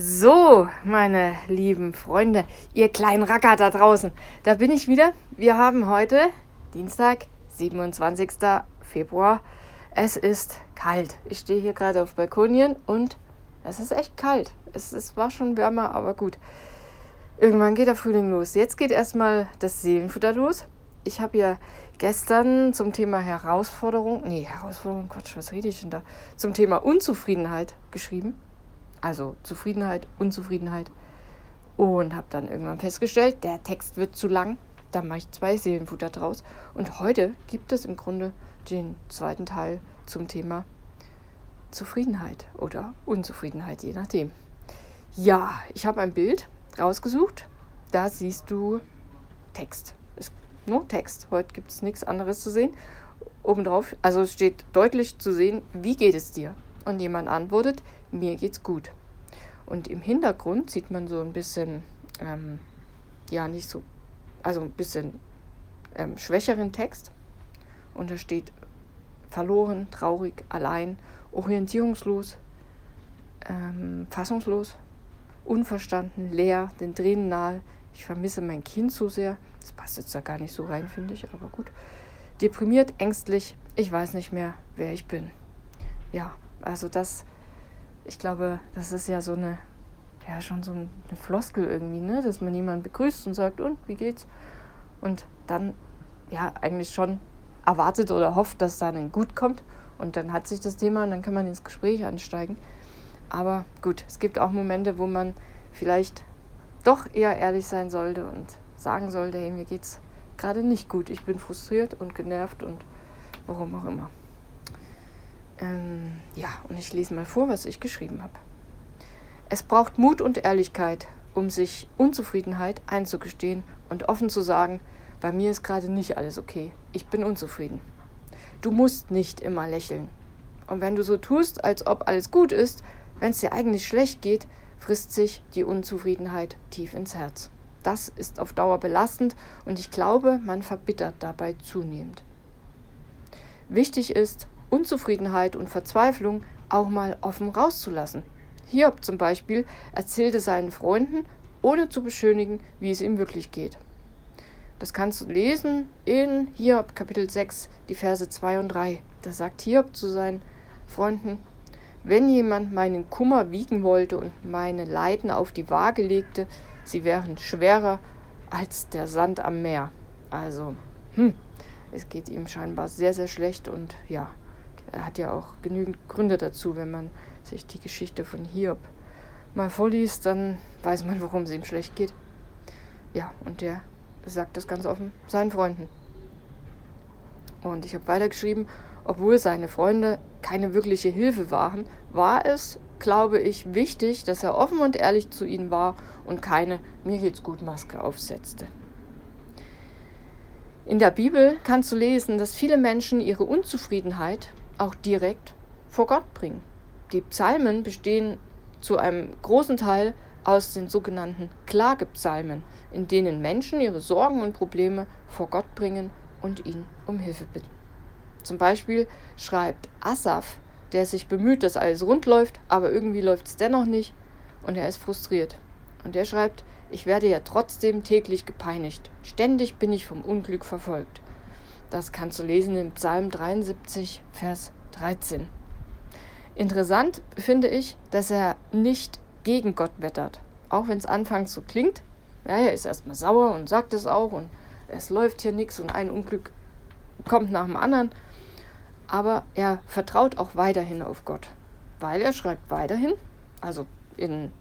So, meine lieben Freunde, ihr kleinen Racker da draußen, da bin ich wieder. Wir haben heute Dienstag, 27. Februar. Es ist kalt. Ich stehe hier gerade auf Balkonien und es ist echt kalt. Es, es war schon wärmer, aber gut. Irgendwann geht der Frühling los. Jetzt geht erstmal das Seelenfutter los. Ich habe ja gestern zum Thema Herausforderung, nee, Herausforderung, Quatsch, was rede ich denn da? Zum Thema Unzufriedenheit geschrieben. Also Zufriedenheit, Unzufriedenheit. Und habe dann irgendwann festgestellt, der Text wird zu lang. Da mache ich zwei Seelenfutter draus. Und heute gibt es im Grunde den zweiten Teil zum Thema Zufriedenheit oder Unzufriedenheit, je nachdem. Ja, ich habe ein Bild rausgesucht. Da siehst du Text. Ist nur Text. Heute gibt es nichts anderes zu sehen. Obendrauf, also es steht deutlich zu sehen, wie geht es dir? Und jemand antwortet, mir geht's gut. Und im Hintergrund sieht man so ein bisschen, ähm, ja, nicht so, also ein bisschen ähm, schwächeren Text. Und da steht verloren, traurig, allein, orientierungslos, ähm, fassungslos, unverstanden, leer, den Tränen nahe. Ich vermisse mein Kind so sehr. Das passt jetzt da gar nicht so rein, finde ich, aber gut. Deprimiert, ängstlich, ich weiß nicht mehr, wer ich bin. Ja, also das ich glaube, das ist ja so eine, ja, schon so eine Floskel irgendwie, ne? Dass man jemanden begrüßt und sagt, und wie geht's? Und dann, ja, eigentlich schon erwartet oder hofft, dass da ein Gut kommt. Und dann hat sich das Thema und dann kann man ins Gespräch ansteigen. Aber gut, es gibt auch Momente, wo man vielleicht doch eher ehrlich sein sollte und sagen sollte, hey, mir geht's gerade nicht gut. Ich bin frustriert und genervt und warum auch immer. Ähm, ja, und ich lese mal vor, was ich geschrieben habe. Es braucht Mut und Ehrlichkeit, um sich Unzufriedenheit einzugestehen und offen zu sagen, bei mir ist gerade nicht alles okay. Ich bin unzufrieden. Du musst nicht immer lächeln. Und wenn du so tust, als ob alles gut ist, wenn es dir eigentlich schlecht geht, frisst sich die Unzufriedenheit tief ins Herz. Das ist auf Dauer belastend und ich glaube, man verbittert dabei zunehmend. Wichtig ist, Unzufriedenheit und Verzweiflung auch mal offen rauszulassen. Hiob zum Beispiel erzählte seinen Freunden, ohne zu beschönigen, wie es ihm wirklich geht. Das kannst du lesen in Hiob Kapitel 6, die Verse 2 und 3. Da sagt Hiob zu seinen Freunden, wenn jemand meinen Kummer wiegen wollte und meine Leiden auf die Waage legte, sie wären schwerer als der Sand am Meer. Also, hm, es geht ihm scheinbar sehr, sehr schlecht und ja, hat ja auch genügend Gründe dazu, wenn man sich die Geschichte von Hiob mal vorliest, dann weiß man, warum es ihm schlecht geht. Ja, und der sagt das ganz offen seinen Freunden. Und ich habe weitergeschrieben, obwohl seine Freunde keine wirkliche Hilfe waren, war es, glaube ich, wichtig, dass er offen und ehrlich zu ihnen war und keine Mir geht's gut Maske aufsetzte. In der Bibel kannst du lesen, dass viele Menschen ihre Unzufriedenheit auch direkt vor Gott bringen. Die Psalmen bestehen zu einem großen Teil aus den sogenannten Klagepsalmen, in denen Menschen ihre Sorgen und Probleme vor Gott bringen und ihn um Hilfe bitten. Zum Beispiel schreibt Asaf, der sich bemüht, dass alles rund läuft, aber irgendwie läuft es dennoch nicht und er ist frustriert. Und er schreibt, ich werde ja trotzdem täglich gepeinigt. Ständig bin ich vom Unglück verfolgt. Das kannst du lesen im Psalm 73, Vers 13. Interessant finde ich, dass er nicht gegen Gott wettert. Auch wenn es anfangs so klingt. Ja, er ist erstmal sauer und sagt es auch und es läuft hier nichts und ein Unglück kommt nach dem anderen. Aber er vertraut auch weiterhin auf Gott, weil er schreibt weiterhin, also in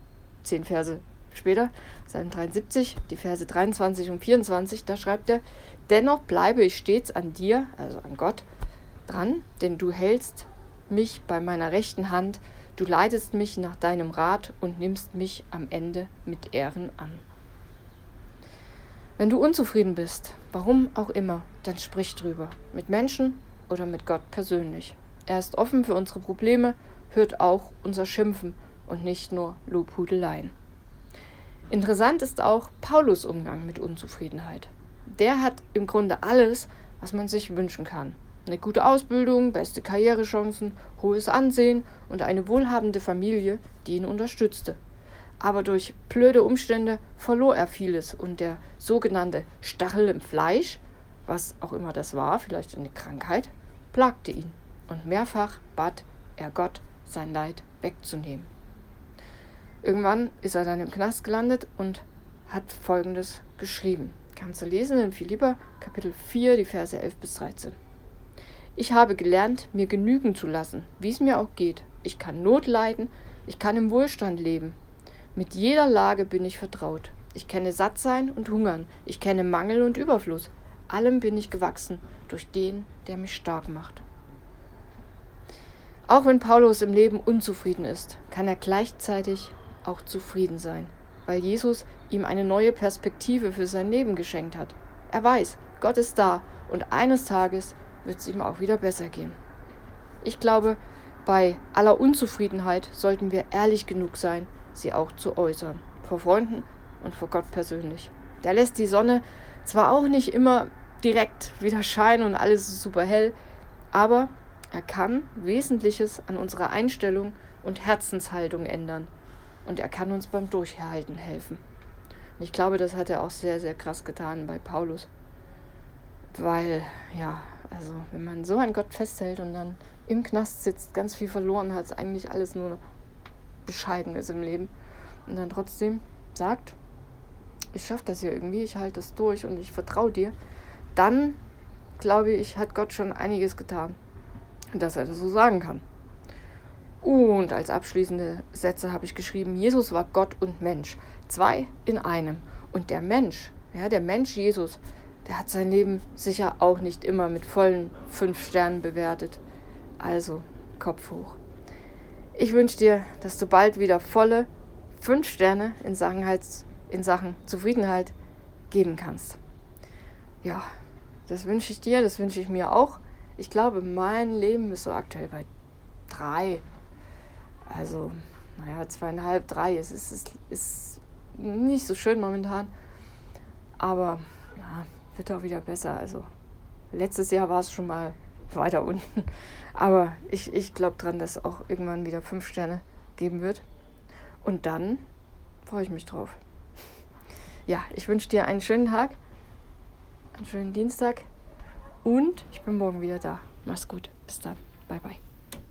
zehn Verse später, Psalm 73, die Verse 23 und 24, da schreibt er, Dennoch bleibe ich stets an dir, also an Gott, dran, denn du hältst mich bei meiner rechten Hand, du leitest mich nach deinem Rat und nimmst mich am Ende mit Ehren an. Wenn du unzufrieden bist, warum auch immer, dann sprich drüber, mit Menschen oder mit Gott persönlich. Er ist offen für unsere Probleme, hört auch unser Schimpfen und nicht nur Lobhudeleien. Interessant ist auch Paulus Umgang mit Unzufriedenheit der hat im Grunde alles, was man sich wünschen kann. Eine gute Ausbildung, beste Karrierechancen, hohes Ansehen und eine wohlhabende Familie, die ihn unterstützte. aber durch blöde Umstände verlor er vieles und der sogenannte Stachel im Fleisch, was auch immer das war, vielleicht eine Krankheit, plagte ihn und mehrfach bat er Gott, sein Leid wegzunehmen. Irgendwann ist er dann im Knast gelandet und hat folgendes geschrieben. Kannst du lesen in Philippa Kapitel 4, die Verse 11 bis 13. Ich habe gelernt, mir genügen zu lassen, wie es mir auch geht. Ich kann Not leiden, ich kann im Wohlstand leben. Mit jeder Lage bin ich vertraut. Ich kenne Sattsein und Hungern, ich kenne Mangel und Überfluss. Allem bin ich gewachsen durch den, der mich stark macht. Auch wenn Paulus im Leben unzufrieden ist, kann er gleichzeitig auch zufrieden sein, weil Jesus ihm eine neue Perspektive für sein Leben geschenkt hat. Er weiß, Gott ist da und eines Tages wird es ihm auch wieder besser gehen. Ich glaube, bei aller Unzufriedenheit sollten wir ehrlich genug sein, sie auch zu äußern, vor Freunden und vor Gott persönlich. Der lässt die Sonne zwar auch nicht immer direkt wieder scheinen und alles ist super hell, aber er kann Wesentliches an unserer Einstellung und Herzenshaltung ändern. Und er kann uns beim Durchhalten helfen. Und ich glaube, das hat er auch sehr, sehr krass getan bei Paulus. Weil, ja, also wenn man so an Gott festhält und dann im Knast sitzt, ganz viel verloren hat, eigentlich alles nur bescheiden ist im Leben und dann trotzdem sagt, ich schaffe das hier irgendwie, ich halte das durch und ich vertraue dir, dann glaube ich, hat Gott schon einiges getan dass er das so sagen kann. Und als abschließende Sätze habe ich geschrieben, Jesus war Gott und Mensch. Zwei in einem. Und der Mensch, ja, der Mensch Jesus, der hat sein Leben sicher auch nicht immer mit vollen fünf Sternen bewertet. Also Kopf hoch. Ich wünsche dir, dass du bald wieder volle fünf Sterne in Sachen, in Sachen Zufriedenheit geben kannst. Ja, das wünsche ich dir, das wünsche ich mir auch. Ich glaube, mein Leben ist so aktuell bei drei. Also, naja, zweieinhalb, drei. Es ist, ist, ist nicht so schön momentan. Aber ja, wird auch wieder besser. Also, letztes Jahr war es schon mal weiter unten. Aber ich, ich glaube dran, dass es auch irgendwann wieder fünf Sterne geben wird. Und dann freue ich mich drauf. Ja, ich wünsche dir einen schönen Tag, einen schönen Dienstag. Und ich bin morgen wieder da. Mach's gut. Bis dann. Bye, bye.